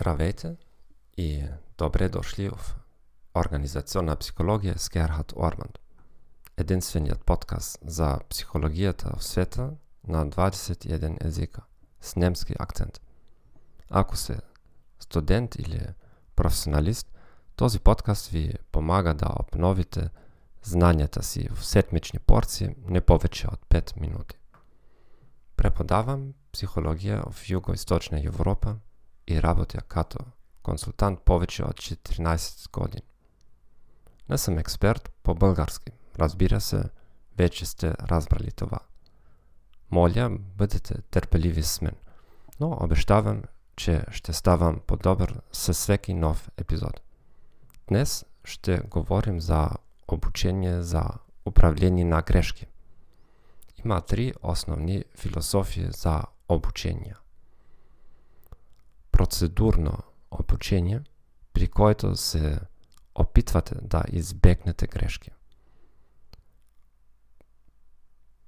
Здравейте и добре дошли в Организационна психология с Герхард Орманд. Единственият подкаст за психологията в света на 21 езика с немски акцент. Ако сте студент или професионалист, този подкаст ви помага да обновите знанията си в седмични порции не повече от 5 минути. Преподавам психология в Юго-Источна Европа и работя като консултант повече от 14 години. Не съм експерт по български. Разбира се, вече сте разбрали това. Моля, бъдете търпеливи с мен, но обещавам, че ще ставам по-добър със всеки нов епизод. Днес ще говорим за обучение за управление на грешки. Има три основни философии за обучение. Процедурно обучение, при което се опитвате да избегнете грешки.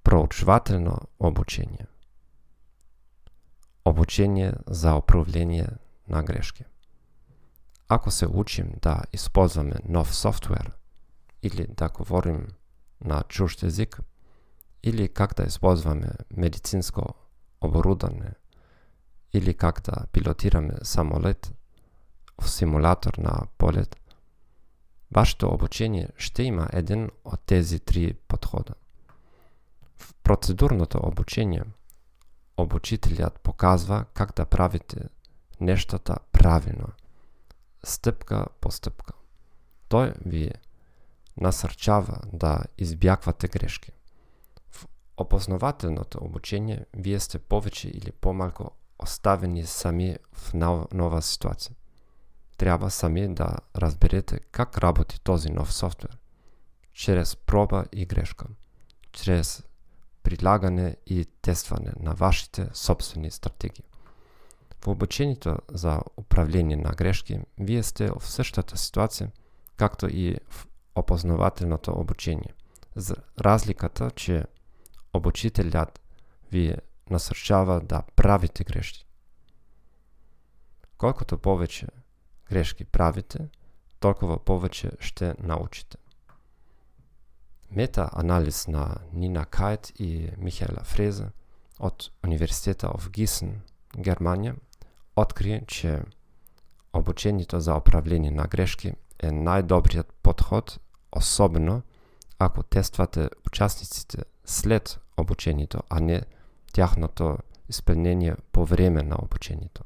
Проучвателно обучение. Обучение за управление на грешки. Ако се учим да използваме нов софтуер или да говорим на чужд език, или как да използваме медицинско оборудване, или как да пилотираме самолет в симулатор на полет, вашето обучение ще има един от тези три подхода. В процедурното обучение обучителят показва как да правите нещата правилно, стъпка по стъпка. Той ви насърчава да избягвате грешки. В опознавателното обучение вие сте повече или по-малко оставени сами в нова ситуация. Трябва сами да разберете как работи този нов софтуер. Чрез проба и грешка. Чрез прилагане и тестване на вашите собствени стратегии. В обучението за управление на грешки, вие сте в същата ситуация, както и в опознавателното обучение. За разликата, че обучителят ви насърчава да правите грешки. Колкото повече грешки правите, толкова повече ще научите. Мета-анализ на Нина Кайт и Михаела Фрезе от университета в Гисен, Германия, откри, че обучението за управление на грешки е най-добрият подход, особено ако тествате участниците след обучението, а не тяхното изпълнение по време на обучението.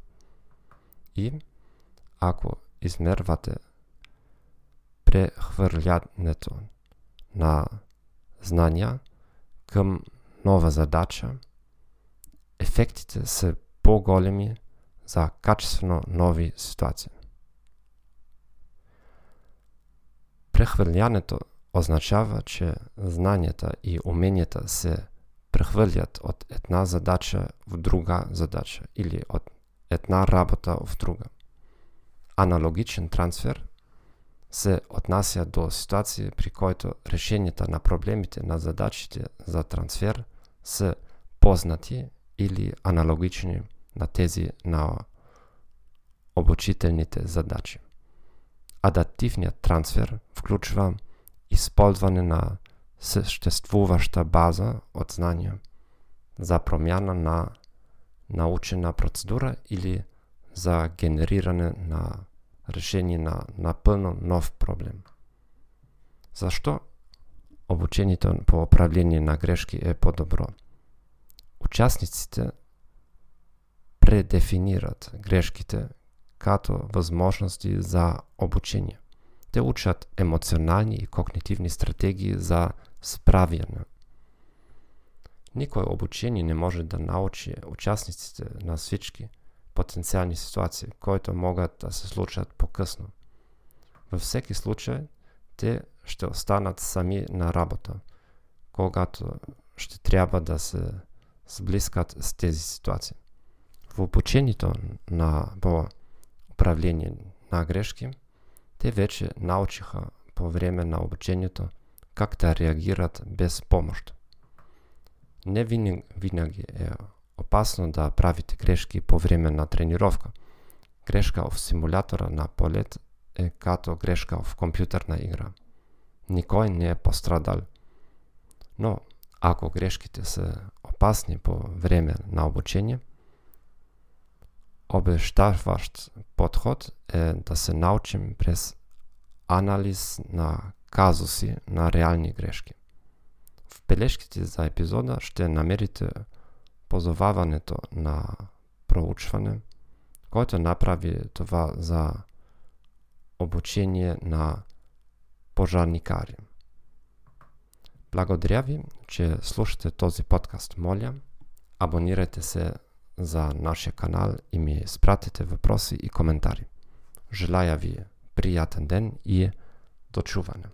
И ако измервате прехвърлянето на знания към нова задача, ефектите са по-големи за качествено нови ситуации. Прехвърлянето означава, че знанията и уменията се прехвърлят от една задача в друга задача или от една работа в друга. Аналогичен трансфер се отнася до ситуации, при който решенията на проблемите на задачите за трансфер са познати или аналогични на тези на обучителните задачи. Адаптивният трансфер включва използване на съществуваща база от знания за промяна на научена процедура или за генериране на решение на напълно нов проблем. Защо обучението по управление на грешки е по-добро? Участниците предефинират грешките като възможности за обучение. Те учат емоционални и когнитивни стратегии за справяне. Никой обучение не може да научи участниците на всички потенциални ситуации, които могат да се случат по-късно. Във всеки случай, те ще останат сами на работа, когато ще трябва да се сблискат с тези ситуации. В обучението на по управление на грешки, те вече научиха по време на обучението как да реагират без помощ. Не винаги е опасно да правите грешки по време на тренировка, Грешка в симулятора на полет е като грешка в компютърна игра. Никой не е пострадал. Но ако грешките са опасни по време на обучение, обещаващ подход е да се научим през анализ на казуси на реални грешки. В бележките за епизода ще намерите позоваването на проучване, който направи това за обучение на пожарникари. Благодаря ви, че слушате този подкаст. Моля, абонирайте се за нашия канал и ми спратите въпроси и коментари. Желая ви приятен ден и до чуване.